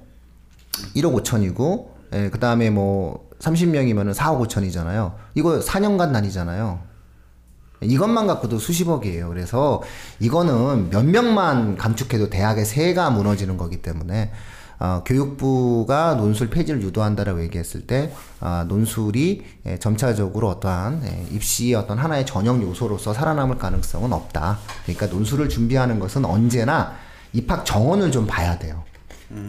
1억 5천이고, 예, 그 다음에 뭐, 30명이면은 4억 5천이잖아요. 이거 4년간 다니잖아요. 이것만 갖고도 수십억이에요. 그래서 이거는 몇 명만 감축해도 대학의 세가 무너지는 거기 때문에, 어, 교육부가 논술 폐지를 유도한다라고 얘기했을 때, 아, 논술이 예, 점차적으로 어떠한 예, 입시의 어떤 하나의 전형 요소로서 살아남을 가능성은 없다. 그러니까 논술을 준비하는 것은 언제나 입학 정원을 좀 봐야 돼요.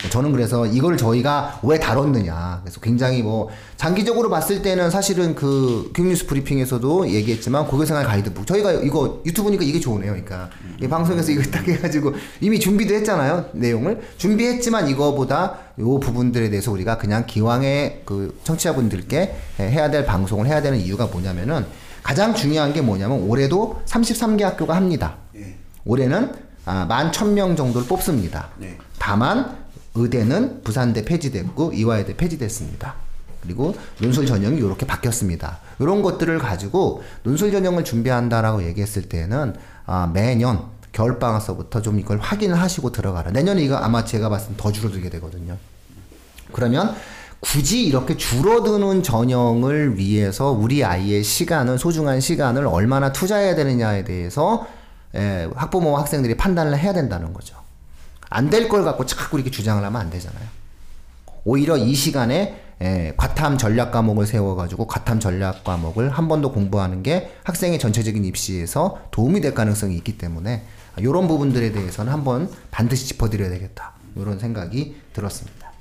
저는 그래서 이걸 저희가 왜 다뤘느냐. 그래서 굉장히 뭐 장기적으로 봤을 때는 사실은 그 교육뉴스 브리핑에서도 얘기했지만 고교생활 가이드북 저희가 이거 유튜브니까 이게 좋으네요. 그러니까 이 방송에서 이거 딱 해가지고 이미 준비도 했잖아요. 내용을 준비했지만 이거보다 요 부분들에 대해서 우리가 그냥 기왕에 그 청취자분들께 해야 될 방송을 해야 되는 이유가 뭐냐면은 가장 중요한 게 뭐냐면 올해도 33개 학교가 합니다. 예. 올해는 아, 11,000명 정도를 뽑습니다. 네. 다만 의대는 부산대 폐지됐고 이화여대 폐지됐습니다. 그리고 논술 전형이 이렇게 바뀌었습니다. 이런 것들을 가지고 논술 전형을 준비한다라고 얘기했을 때는 아, 매년 겨울방학서부터 좀 이걸 확인을 하시고 들어가라. 내년에 이거 아마 제가 봤을 때 더 줄어들게 되거든요. 그러면 굳이 이렇게 줄어드는 전형을 위해서 우리 아이의 시간을 소중한 시간을 얼마나 투자해야 되느냐에 대해서 예, 학부모와 학생들이 판단을 해야 된다는 거죠. 안 될 걸 갖고 자꾸 이렇게 주장을 하면 안 되잖아요. 오히려 이 시간에 예, 과탐 전략 과목을 세워가지고 과탐 전략 과목을 한 번 더 공부하는 게 학생의 전체적인 입시에서 도움이 될 가능성이 있기 때문에 이런 부분들에 대해서는 한번 반드시 짚어드려야 되겠다. 이런 생각이 들었습니다.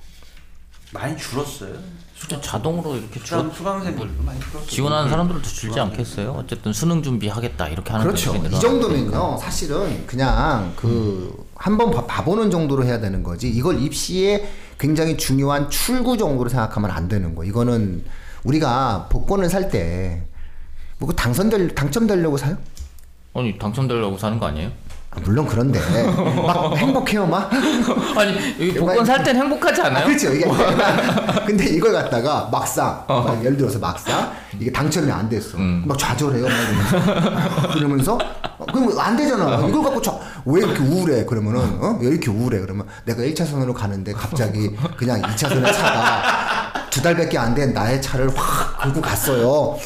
많이 줄었어요. 진짜 자동으로 이렇게 수강 줄 수강생들도 많이 줄었어요. 지원하는 사람들도 줄지 않겠어요? 어쨌든 수능 준비하겠다 이렇게 하는 그렇죠. 이. 정도면요, 사실은 그냥 그 한번 봐- 봐보는 정도로 해야 되는 거지. 이걸 입시에 굉장히 중요한 출구 정도로 생각하면 안 되는 거. 이거는 우리가 복권을 살 때 뭐 당선될 당첨되려고 사요? 아니 당첨되려고 사는 거 아니에요? 아, 물론 그런데 막 <laughs> 행복해요, 막. 아니 여기 복권 살 땐 행복하지 아, 않아요? 그렇죠. 이게 <laughs> 근데 이걸 갖다가 막상 막 예를 들어서 막상 이게 당첨이 안 됐어. 막 좌절해요. 막 이러면서 그러면서 어, 안 되잖아. 이걸 갖고 저, 왜 이렇게 우울해? 그러면은 어? 왜 이렇게 우울해? 그러면 내가 1차선으로 가는데 갑자기 그냥 2차선에 차가 두 달밖에 안 된 나의 차를 확 긁고 갔어요.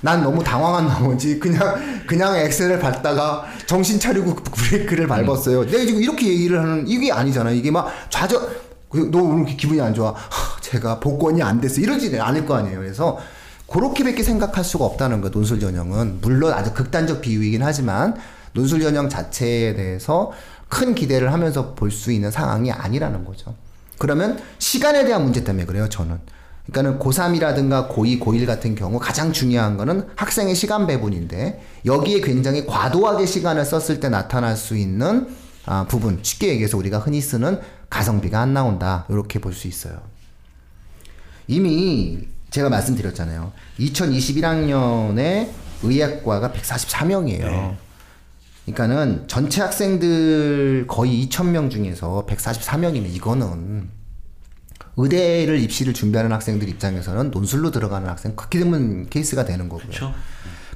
난 너무 당황한 나머지 그냥 그냥 엑셀을 밟다가 정신 차리고 브레이크를 밟았어요. 내가 지금 이렇게 얘기를 하는 이게 아니잖아. 이게 막 좌절 그, 너 오늘 기분이 안 좋아. 하, 제가 복권이 안 됐어. 이러지 않을 거 아니에요. 그래서 그렇게밖에 생각할 수가 없다는 거 논술 전형은 물론 아주 극단적 비유이긴 하지만 논술 전형 자체에 대해서 큰 기대를 하면서 볼 수 있는 상황이 아니라는 거죠. 그러면 시간에 대한 문제 때문에 그래요, 저는. 그러니까는 고3이라든가 고2, 고1 같은 경우 가장 중요한 거는 학생의 시간 배분인데 여기에 굉장히 과도하게 시간을 썼을 때 나타날 수 있는 아, 부분, 쉽게 얘기해서 우리가 흔히 쓰는 가성비가 안 나온다. 이렇게 볼 수 있어요. 이미 제가 말씀드렸잖아요. 2021학년에 의학과가 144명이에요. 네. 그러니까는 전체 학생들 거의 2,000명 중에서 144명이면 이거는 의대를 입시를 준비하는 학생들 입장에서는 논술로 들어가는 학생 극히 드문 케이스가 되는 거고요. 그렇죠.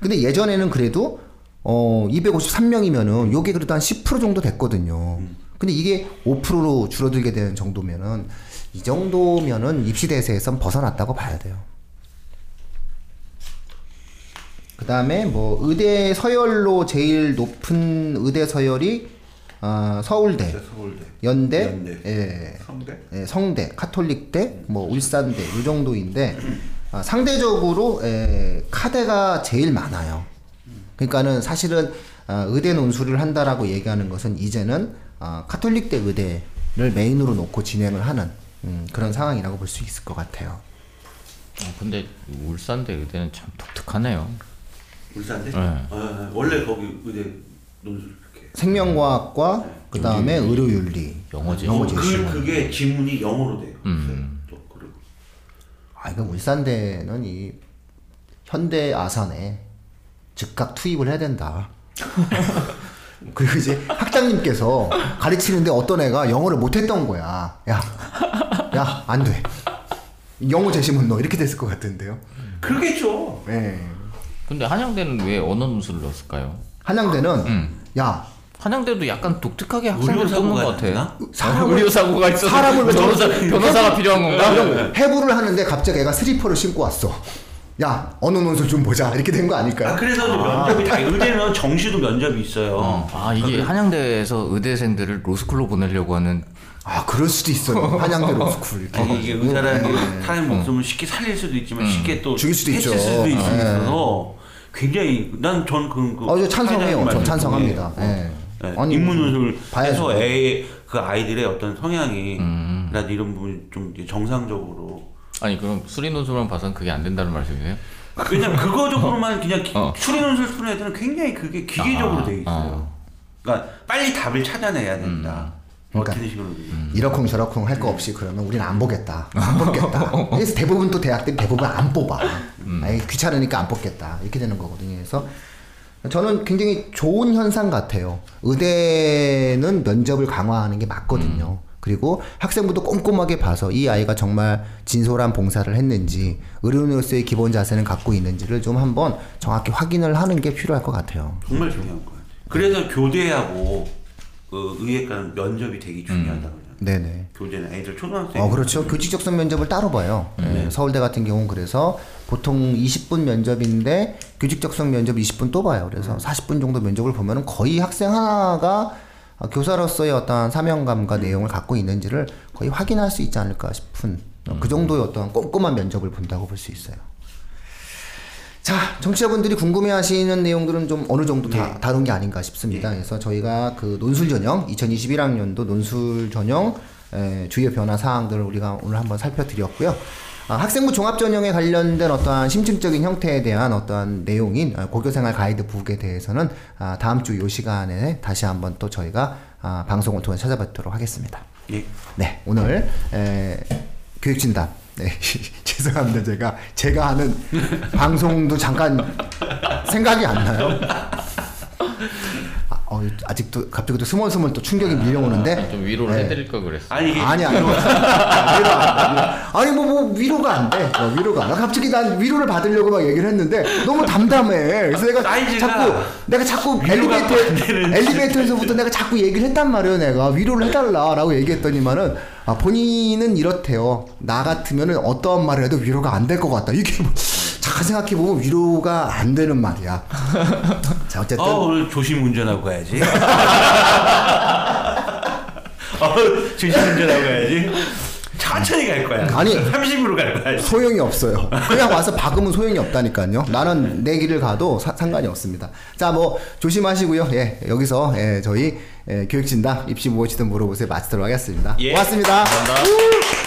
근데 예전에는 그래도 어 253명이면은 요게 그래도 한 10% 정도 됐거든요. 근데 이게 5%로 줄어들게 되는 정도면은 이 정도면은 입시 대세에선 벗어났다고 봐야 돼요. 그 다음에 뭐 의대 서열로 제일 높은 의대 서열이 어, 서울대, 서울대, 연대, 연대. 예, 성대. 예, 성대, 카톨릭대, 뭐 울산대 이 정도인데 아, 상대적으로 에, 카대가 제일 많아요. 그러니까는 사실은 아, 의대 논술을 한다라고 얘기하는 것은 이제는 아, 카톨릭대 의대를 메인으로 놓고 진행을 하는 음, 그런 상황이라고 볼 수 있을 것 같아요. 어, 근데 울산대 의대는 참 독특하네요. 울산대? 네. 어, 원래 거기 의대 논술 이렇게. 생명과학과 그 다음에 의료윤리, 영어제. 영어. 그, 그게 지문이 영어로 돼요. 음. 또 그리고 아, 이거 울산대는 이 현대 아산에 즉각 투입을 해야 된다. <laughs> 그리고 이제 학장님께서 가르치는데 어떤 애가 영어를 못했던 거야. 야, 야, 안 돼. 영어 제시문 너 이렇게 됐을 것 같은데요. 그러겠죠. 예. 근데 한양대는 왜 언어 논술을 넣었을까요? 한양대는 음. 야, 한양대도 약간 독특하게 학생들 뽑는 것 같아. 있나? 사람을- <laughs> 의료사고가 있어. 사람을 왜 변호사 변호사가 필요한 건가? 해부를 하는데 갑자기 애가 슬리퍼를 신고 왔어. 야, 언어 논술 좀 보자. 이렇게 된 거 아닐까요? 아, 그래서 면접이 다 의대는 정시도 면접이 있어요. 어. 아 이게 한양대에서 의대생들을 로스쿨로 보내려고 하는 아, 그럴 수도 있어요. <laughs> 한양대 로스쿨. 이렇게. 아니, 이게 의사라는 게 사람의 목숨을 쉽게 살릴 수도 있지만 쉽게 또 음. 죽일 수도 해칠 있죠. 수도 예. 있어서 굉장히 난 전 그 그, 어, 저 찬성해요. 말씀 찬성합니다. 예. 예, 아니, 인문논술 봐야죠. 해서 애, 그 아이들의 어떤 성향이 음. 나 이런 부분이 좀 정상적으로 아니 그럼 수리 논술만 봐서는 그게 안 된다는 말씀이세요? 왜냐면 그거 적으로만 그냥 기- 어. 추리논술 푸는 애들은 굉장히 그게 기계적으로 아, 돼 있어요. 아. 그러니까 빨리 답을 찾아내야 된다. 그러니까 이러쿵 저러쿵 할 거 없이 그러면 우리는 안 보겠다. 안 뽑겠다. <laughs> 그래서 대부분 또 대학들이 대부분 안 뽑아. 아이, 귀찮으니까 안 뽑겠다. 이렇게 되는 거거든요. 그래서 저는 굉장히 좋은 현상 같아요. 의대는 면접을 강화하는 게 맞거든요. 그리고 학생부도 꼼꼼하게 봐서 이 아이가 정말 진솔한 봉사를 했는지 의료인으로서의 기본 자세는 갖고 있는지를 좀 한번 정확히 확인을 하는 게 필요할 것 같아요. 정말 중요한 것 같아요. 그래서 교대하고 그 의예과는 면접이 되게 중요하다고 요 네네. 교대는 애들 초등학생. 어, 그렇죠. 교직 적성 면접을 따로 봐요. 예, 서울대 같은 경우는 그래서 보통 20분 면접인데 교직 적성 면접 20분 또 봐요. 그래서 40분 정도 면접을 보면은 거의 학생 하나가 어, 교사로서의 어떤 사명감과 내용을 갖고 있는지를 거의 확인할 수 있지 않을까 싶은 어, 그 정도의 어떤 꼼꼼한 면접을 본다고 볼 수 있어요. 자, 정치자분들이 궁금해하시는 내용들은 좀 어느 정도 다 다룬 게 아닌가 싶습니다. 그래서 저희가 그 논술 전형 2021학년도 논술 전형 에, 주요 변화 사항들을 우리가 오늘 한번 살펴드렸고요. 아, 학생부 종합 전형에 관련된 어떠한 심층적인 형태에 대한 어떠한 내용인 아, 고교생활 가이드북에 대해서는 아, 다음 주 요 시간에 다시 한번 또 저희가 아, 방송을 통해 찾아뵙도록 하겠습니다. 예. 네, 오늘 에, 교육진단. 네, <laughs> 죄송합니다. 제가 제가 하는 방송도 잠깐 생각이 안 나요. 아, 어, 아직도 갑자기 또 스멀스멀 또 충격이 밀려오는데 좀 위로를 네. 해드릴 걸 그랬어. 아니 이게 아니 아니 위로. 아니 뭐, 뭐 위로가 안 돼. 어, 위로가 안 돼. 갑자기 난 위로를 받으려고 막 얘기를 했는데 너무 담담해. 그래서 내가 사이즈가 자꾸 내가 자꾸 엘리베이터 엘리베이터에서부터 내가 자꾸 얘기를 했단 말이에요. 내가 위로를 해달라라고 얘기했더니만은 아, 본인은 이렇대요. 나 같으면은 어떠한 말을 해도 위로가 안 될 것 같다. 이게 뭐, 잠깐 생각해 보면 위로가 안 되는 말이야. <laughs> 자 어쨌든 아 오늘 조심 운전하고 가야지. <laughs> <laughs> 어, 조심 운전하고 가야지. 천천히 갈 거야. 아니. 30으로 갈 거야. 소용이 없어요. 그냥 와서 박으면 소용이 없다니까요. 나는 내 길을 가도 사- 상관이 없습니다. 자, 뭐 조심하시고요. 예, 여기서 예, 저희 예, 교육진담 입시 무엇이든 물어보세요 마치도록 하겠습니다. 예. 고맙습니다. 감사합니다.